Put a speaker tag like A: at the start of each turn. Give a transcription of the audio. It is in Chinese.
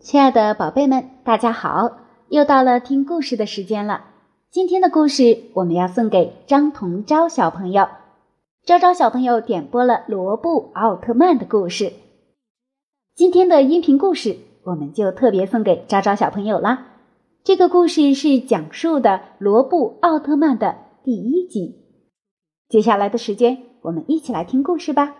A: 亲爱的宝贝们，大家好！又到了听故事的时间了。今天的故事我们要送给张同昭小朋友。昭昭小朋友点播了罗布奥特曼的故事。今天的音频故事我们就特别送给昭昭小朋友啦。这个故事是讲述的罗布奥特曼的第一集。接下来的时间，我们一起来听故事吧。